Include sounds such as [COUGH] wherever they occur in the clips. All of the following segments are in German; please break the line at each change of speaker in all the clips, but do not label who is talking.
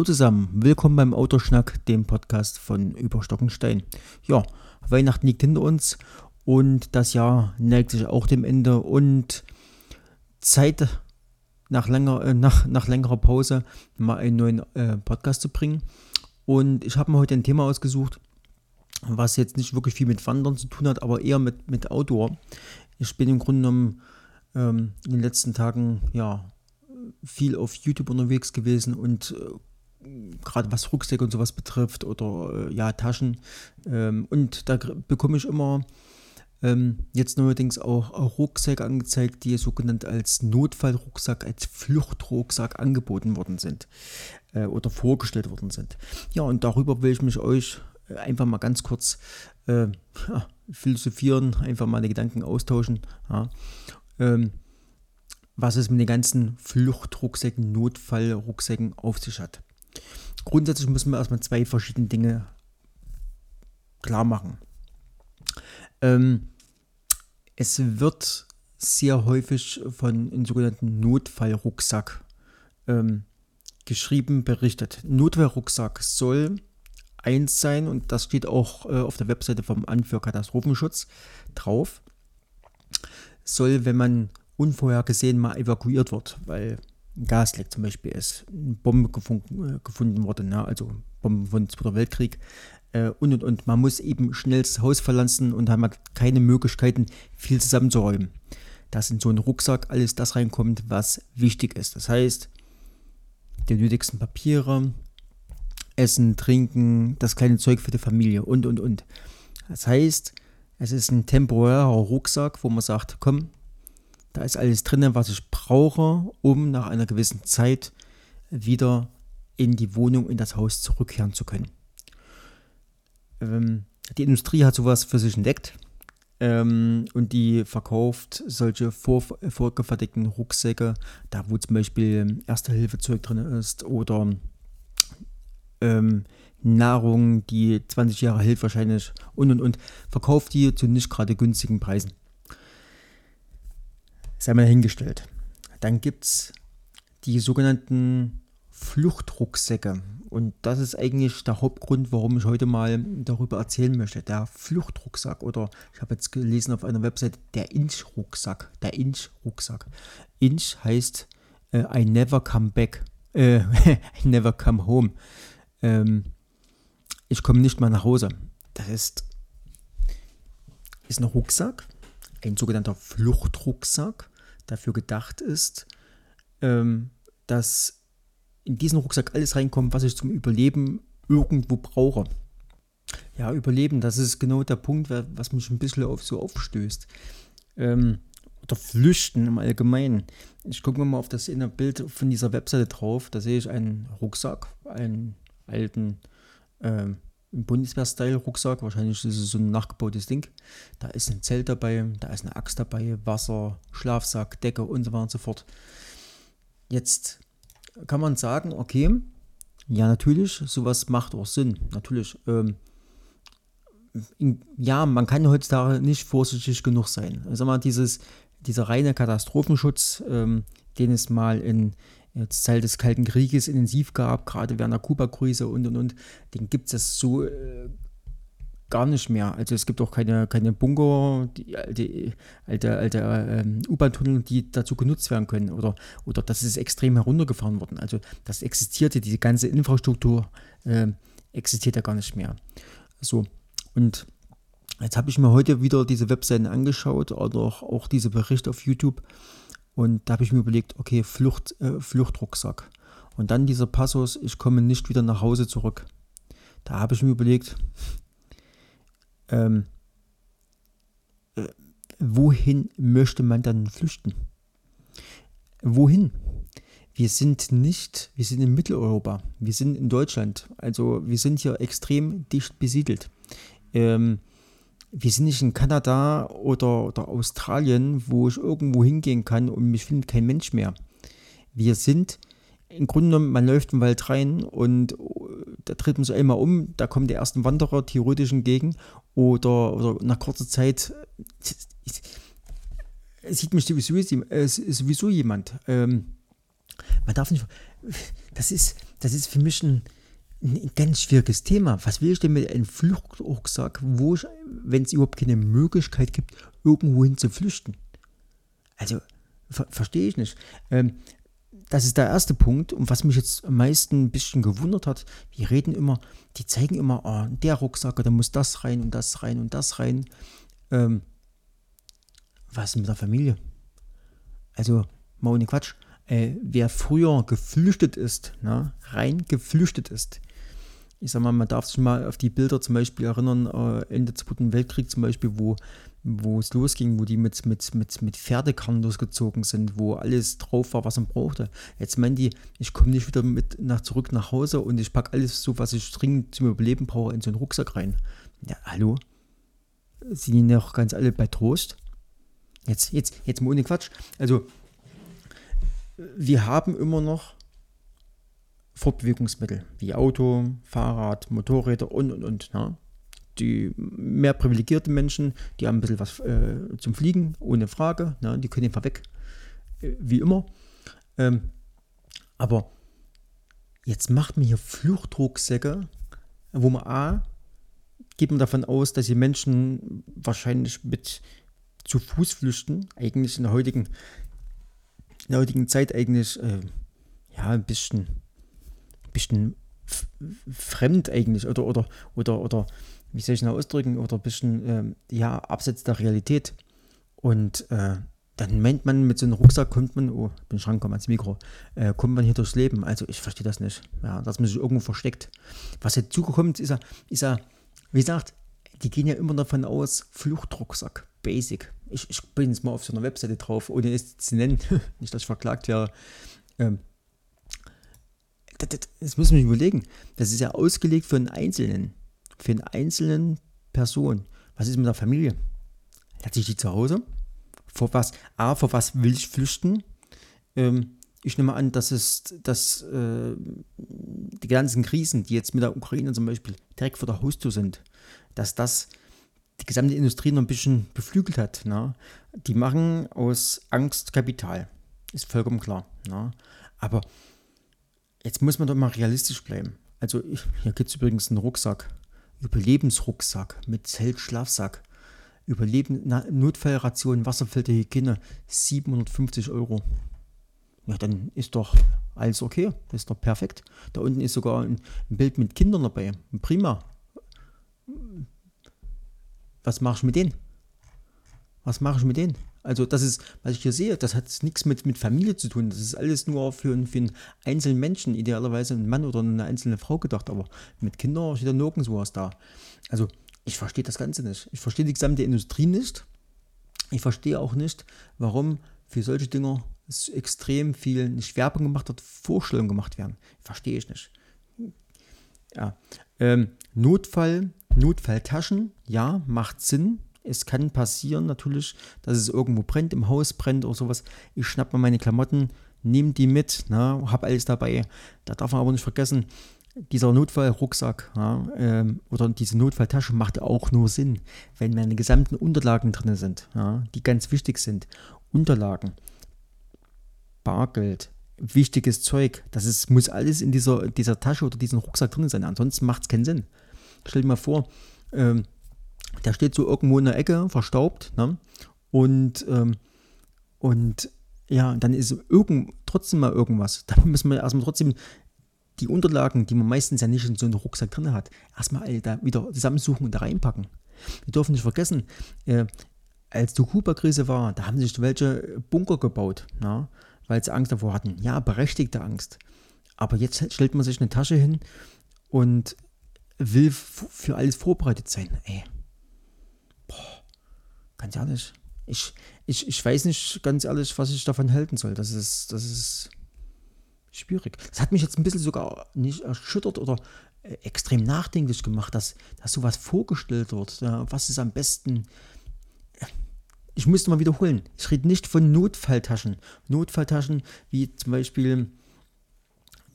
Hallo zusammen, willkommen beim Autoschnack, dem Podcast von Überstockenstein. Ja, Weihnachten liegt hinter uns und das Jahr neigt sich auch dem Ende und Zeit nach, länger, äh, nach, nach längerer Pause mal einen neuen äh, Podcast zu bringen. Und ich habe mir heute ein Thema ausgesucht, was jetzt nicht wirklich viel mit Wandern zu tun hat, aber eher mit, mit Outdoor. Ich bin im Grunde genommen ähm, in den letzten Tagen ja viel auf YouTube unterwegs gewesen und äh, gerade was Rucksäcke und sowas betrifft oder äh, ja Taschen ähm, und da bekomme ich immer ähm, jetzt neuerdings auch, auch Rucksäcke angezeigt, die sogenannt als Notfallrucksack, als Fluchtrucksack angeboten worden sind äh, oder vorgestellt worden sind. Ja, und darüber will ich mich euch äh, einfach mal ganz kurz äh, ja, philosophieren, einfach mal die Gedanken austauschen. Ja. Ähm, was es mit den ganzen Fluchtrucksäcken, Notfallrucksäcken auf sich hat. Grundsätzlich müssen wir erstmal zwei verschiedene Dinge klar machen. Ähm, es wird sehr häufig von einem sogenannten Notfallrucksack ähm, geschrieben, berichtet. Notfallrucksack soll eins sein und das steht auch äh, auf der Webseite vom Amt für Katastrophenschutz drauf. Soll, wenn man unvorhergesehen mal evakuiert wird, weil Gasleck zum Beispiel ist, eine Bombe gefunden, äh, gefunden wurde, ne? also Bomben von Zweiter Weltkrieg äh, und und und. Man muss eben schnell das Haus verlassen und hat keine Möglichkeiten, viel zusammenzuräumen. Dass in so einen Rucksack alles das reinkommt, was wichtig ist. Das heißt, die nötigsten Papiere, Essen, Trinken, das kleine Zeug für die Familie und und und. Das heißt, es ist ein temporärer Rucksack, wo man sagt, komm, da ist alles drin, was ich brauche, um nach einer gewissen Zeit wieder in die Wohnung, in das Haus zurückkehren zu können. Ähm, die Industrie hat sowas für sich entdeckt ähm, und die verkauft solche vor, vorgefertigten Rucksäcke, da wo zum Beispiel Erste-Hilfe-Zeug drin ist oder ähm, Nahrung, die 20 Jahre hält wahrscheinlich und und und, verkauft die zu nicht gerade günstigen Preisen sei mal hingestellt. Dann gibt es die sogenannten Fluchtrucksäcke. Und das ist eigentlich der Hauptgrund, warum ich heute mal darüber erzählen möchte. Der Fluchtrucksack oder ich habe jetzt gelesen auf einer Website der Inch-Rucksack. Der Inch-Rucksack. Inch heißt äh, I never come back. Äh, [LAUGHS] I never come home. Ähm, ich komme nicht mal nach Hause. Das ist, ist ein Rucksack, ein sogenannter Fluchtrucksack dafür gedacht ist, ähm, dass in diesen Rucksack alles reinkommt, was ich zum Überleben irgendwo brauche. Ja, Überleben, das ist genau der Punkt, was mich ein bisschen auf, so aufstößt. Ähm, oder Flüchten im Allgemeinen. Ich gucke mir mal auf das innere Bild von dieser Webseite drauf. Da sehe ich einen Rucksack, einen alten ähm, im Bundeswehr-Style-Rucksack. Wahrscheinlich ist es so ein nachgebautes Ding. Da ist ein Zelt dabei, da ist eine Axt dabei, Wasser, Schlafsack, Decke und so weiter und so fort. Jetzt kann man sagen, okay, ja, natürlich, sowas macht auch Sinn. Natürlich, ähm, in, ja, man kann heutzutage nicht vorsichtig genug sein. Sag mal, dieses, dieser reine Katastrophenschutz, ähm, den es mal in, jetzt Zeit des Kalten Krieges intensiv gab, gerade während der Kuba-Krise und und und, den gibt es so äh, gar nicht mehr. Also es gibt auch keine, keine Bunker, die alte, alte, alte ähm, U-Bahn-Tunnel, die dazu genutzt werden können. Oder, oder das ist extrem heruntergefahren worden. Also das existierte, diese ganze Infrastruktur äh, existiert ja gar nicht mehr. So, und jetzt habe ich mir heute wieder diese Webseiten angeschaut oder auch, auch diese Berichte auf YouTube und da habe ich mir überlegt, okay, Flucht, äh, Fluchtrucksack. Und dann dieser Passus, ich komme nicht wieder nach Hause zurück. Da habe ich mir überlegt, ähm, äh, wohin möchte man dann flüchten? Wohin? Wir sind nicht, wir sind in Mitteleuropa, wir sind in Deutschland, also wir sind hier extrem dicht besiedelt. Ähm, wir sind nicht in Kanada oder, oder Australien, wo ich irgendwo hingehen kann und mich findet kein Mensch mehr. Wir sind im Grunde genommen, man läuft im Wald rein und äh, da tritt man sich einmal um, da kommen die ersten Wanderer theoretisch entgegen oder, oder nach kurzer Zeit sieht mich sowieso, sowieso jemand. Ähm, man darf nicht, das ist, das ist für mich ein, ein ganz schwieriges Thema. Was will ich denn mit einem Fluchtrucksack, wo ich, wenn es überhaupt keine Möglichkeit gibt, irgendwo hin zu flüchten? Also, ver verstehe ich nicht. Ähm, das ist der erste Punkt. Und was mich jetzt am meisten ein bisschen gewundert hat, wir reden immer, die zeigen immer, oh, der Rucksack, da muss das rein und das rein und das rein. Ähm, was ist mit der Familie? Also, mal ohne Quatsch. Äh, wer früher geflüchtet ist, na, rein geflüchtet ist, ich sag mal, man darf sich mal auf die Bilder zum Beispiel erinnern, äh, Ende des Zweiten Weltkrieg zum Beispiel, wo, wo es losging, wo die mit, mit, mit, mit Pferdekarren losgezogen sind, wo alles drauf war, was man brauchte. Jetzt meinen die, ich komme nicht wieder mit nach, zurück nach Hause und ich packe alles so, was ich dringend zum Überleben brauche, in so einen Rucksack rein. Ja, hallo? Sind die noch ganz alle bei Trost? Jetzt, jetzt, jetzt mal ohne Quatsch. Also, wir haben immer noch Fortbewegungsmittel wie Auto, Fahrrad, Motorräder und und und. Ja. Die mehr privilegierte Menschen, die haben ein bisschen was äh, zum Fliegen, ohne Frage. Ja, die können einfach weg, äh, wie immer. Ähm, aber jetzt macht man hier Fluchtrucksäcke, wo man A, geht man davon aus, dass die Menschen wahrscheinlich mit zu Fuß flüchten, eigentlich in der heutigen, in der heutigen Zeit eigentlich äh, ja ein bisschen bisschen fremd eigentlich oder, oder, oder, oder wie soll ich das ausdrücken, oder bisschen ähm, ja, abseits der Realität. Und äh, dann meint man, mit so einem Rucksack kommt man, oh, bin ich rangekommen ans Mikro, äh, kommt man hier durchs Leben. Also ich verstehe das nicht, ja, dass man sich irgendwo versteckt. Was jetzt zugekommen ist, ist ja, wie gesagt, die gehen ja immer davon aus, Fluchtrucksack, Basic. Ich, ich bin jetzt mal auf so einer Webseite drauf, ohne es zu nennen, [LAUGHS] nicht, dass ich verklagt wäre. Ähm, das, das muss man überlegen. Das ist ja ausgelegt für einen Einzelnen, für einen einzelnen Person. Was ist mit der Familie? Hat sich die zu Hause? Vor was? A, vor was will ich flüchten? Ähm, ich nehme an, dass es, dass äh, die ganzen Krisen, die jetzt mit der Ukraine zum Beispiel direkt vor der Haustür sind, dass das die gesamte Industrie noch ein bisschen beflügelt hat. Ne? Die machen aus Angst Kapital. Ist vollkommen klar. Ne? Aber Jetzt muss man doch mal realistisch bleiben. Also hier gibt es übrigens einen Rucksack, Überlebensrucksack mit Zelt-Schlafsack, Überleben, Notfallration, Wasserfilter, Hygiene, 750 Euro. Ja, dann ist doch alles okay, das ist doch perfekt. Da unten ist sogar ein, ein Bild mit Kindern dabei, prima. Was mache ich mit denen? Was mache ich mit denen? Also das ist, was ich hier sehe, das hat nichts mit, mit Familie zu tun. Das ist alles nur für, für einen einzelnen Menschen, idealerweise einen Mann oder eine einzelne Frau gedacht. Aber mit Kindern steht ja nirgendwo was da. Also ich verstehe das Ganze nicht. Ich verstehe die gesamte Industrie nicht. Ich verstehe auch nicht, warum für solche Dinge extrem viel nicht Werbung gemacht wird, Vorstellungen gemacht werden. Verstehe ich nicht. Ja. Ähm, Notfall, Notfalltaschen, ja, macht Sinn es kann passieren natürlich, dass es irgendwo brennt, im Haus brennt oder sowas. Ich schnapp mal meine Klamotten, nehme die mit, ne, habe alles dabei. Da darf man aber nicht vergessen, dieser Notfallrucksack ja, ähm, oder diese Notfalltasche macht auch nur Sinn, wenn meine gesamten Unterlagen drin sind, ja, die ganz wichtig sind. Unterlagen, Bargeld, wichtiges Zeug, das ist, muss alles in dieser, dieser Tasche oder diesem Rucksack drin sein. Ansonsten macht es keinen Sinn. Stell dir mal vor, ähm, der steht so irgendwo in der Ecke, verstaubt. Ne? Und, ähm, und ja, dann ist irgend, trotzdem mal irgendwas. [LAUGHS] Da müssen wir erstmal trotzdem die Unterlagen, die man meistens ja nicht in so einem Rucksack drin hat, erstmal alle da wieder zusammensuchen und da reinpacken. Wir dürfen nicht vergessen, äh, als die Kuba-Krise war, da haben sich welche Bunker gebaut, na, weil sie Angst davor hatten. Ja, berechtigte Angst. Aber jetzt stellt man sich eine Tasche hin und will für alles vorbereitet sein. Ey, boah, ganz ehrlich, ich, ich, ich weiß nicht ganz ehrlich, was ich davon halten soll. Das ist, das ist schwierig. Das hat mich jetzt ein bisschen sogar nicht erschüttert oder äh, extrem nachdenklich gemacht, dass, dass sowas vorgestellt wird. Was ist am besten? Ich musste mal wiederholen. Ich rede nicht von Notfalltaschen. Notfalltaschen wie zum Beispiel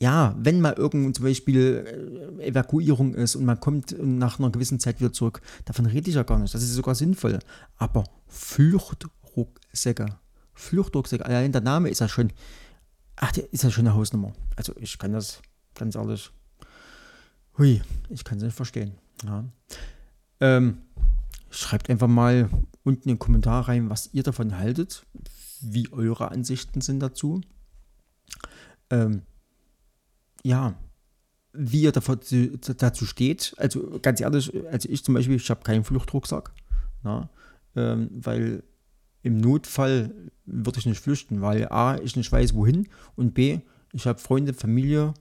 ja, wenn mal irgendwo zum Beispiel äh, Evakuierung ist und man kommt nach einer gewissen Zeit wieder zurück, davon rede ich ja gar nicht. Das ist sogar sinnvoll. Aber Fluchtrucksäcke, Fluchtrucksäcke, allein der Name ist ja schon, ach, der ist ja schon eine Hausnummer. Also ich kann das, ganz ehrlich. Hui, ich kann es nicht verstehen. Ja. Ähm, schreibt einfach mal unten in den Kommentar rein, was ihr davon haltet, wie eure Ansichten sind dazu. Ähm, ja, wie ihr dazu, dazu steht. Also ganz ehrlich, also ich zum Beispiel, ich habe keinen Fluchtrucksack, na, ähm, weil im Notfall würde ich nicht flüchten, weil A, ich nicht weiß wohin und B, ich habe Freunde, Familie,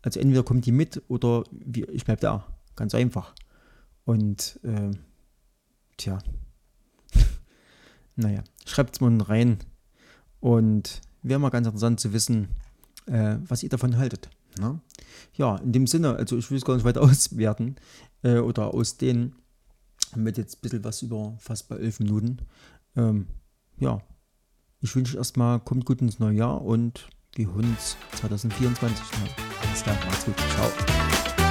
also entweder kommt die mit oder ich bleibe da. Ganz einfach. Und äh, tja, [LAUGHS] naja, schreibt es mal rein und wäre mal ganz interessant zu wissen, äh, was ihr davon haltet. Ne? Ja, in dem Sinne, also ich will es gar nicht weiter [LAUGHS] auswerten äh, oder ausdehnen. Mit jetzt ein bisschen was über fast bei elf Minuten. Ähm, ja, ich wünsche erstmal, kommt gut ins neue Jahr und wir hören uns 2024. Alles klar, macht's gut. Ciao.